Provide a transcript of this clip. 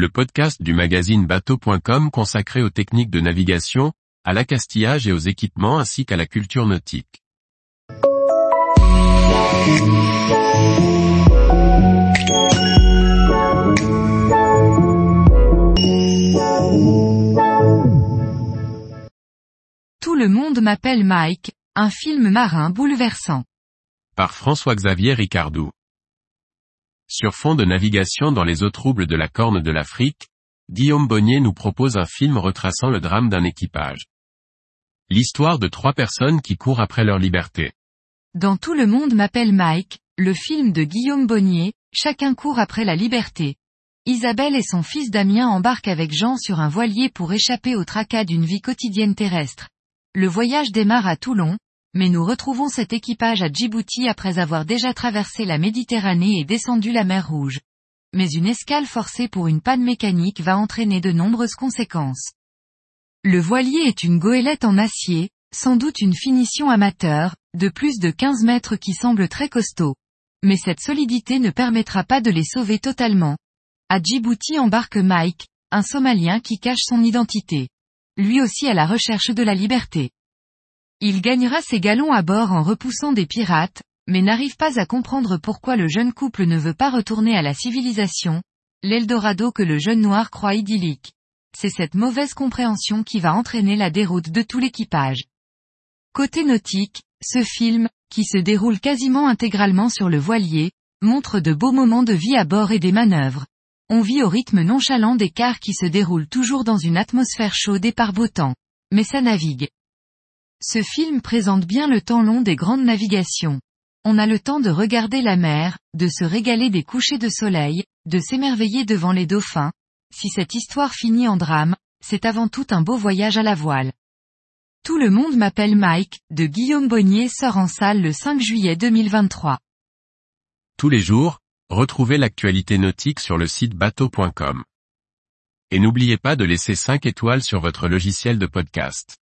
le podcast du magazine bateau.com consacré aux techniques de navigation, à l'accastillage et aux équipements ainsi qu'à la culture nautique. Tout le monde m'appelle Mike, un film marin bouleversant. Par François-Xavier Ricardou. Sur fond de navigation dans les eaux troubles de la Corne de l'Afrique, Guillaume Bonnier nous propose un film retraçant le drame d'un équipage. L'histoire de trois personnes qui courent après leur liberté. Dans Tout le monde m'appelle Mike, le film de Guillaume Bonnier, chacun court après la liberté. Isabelle et son fils Damien embarquent avec Jean sur un voilier pour échapper au tracas d'une vie quotidienne terrestre. Le voyage démarre à Toulon, mais nous retrouvons cet équipage à Djibouti après avoir déjà traversé la Méditerranée et descendu la mer Rouge. Mais une escale forcée pour une panne mécanique va entraîner de nombreuses conséquences. Le voilier est une goélette en acier, sans doute une finition amateur, de plus de 15 mètres qui semble très costaud. Mais cette solidité ne permettra pas de les sauver totalement. À Djibouti embarque Mike, un Somalien qui cache son identité. Lui aussi à la recherche de la liberté. Il gagnera ses galons à bord en repoussant des pirates, mais n'arrive pas à comprendre pourquoi le jeune couple ne veut pas retourner à la civilisation, l'Eldorado que le jeune noir croit idyllique. C'est cette mauvaise compréhension qui va entraîner la déroute de tout l'équipage. Côté nautique, ce film, qui se déroule quasiment intégralement sur le voilier, montre de beaux moments de vie à bord et des manœuvres. On vit au rythme nonchalant des cars qui se déroulent toujours dans une atmosphère chaude et par beau temps. Mais ça navigue. Ce film présente bien le temps long des grandes navigations. On a le temps de regarder la mer, de se régaler des couchers de soleil, de s'émerveiller devant les dauphins. Si cette histoire finit en drame, c'est avant tout un beau voyage à la voile. Tout le monde m'appelle Mike, de Guillaume Bonnier sort en salle le 5 juillet 2023. Tous les jours, retrouvez l'actualité nautique sur le site bateau.com. Et n'oubliez pas de laisser 5 étoiles sur votre logiciel de podcast.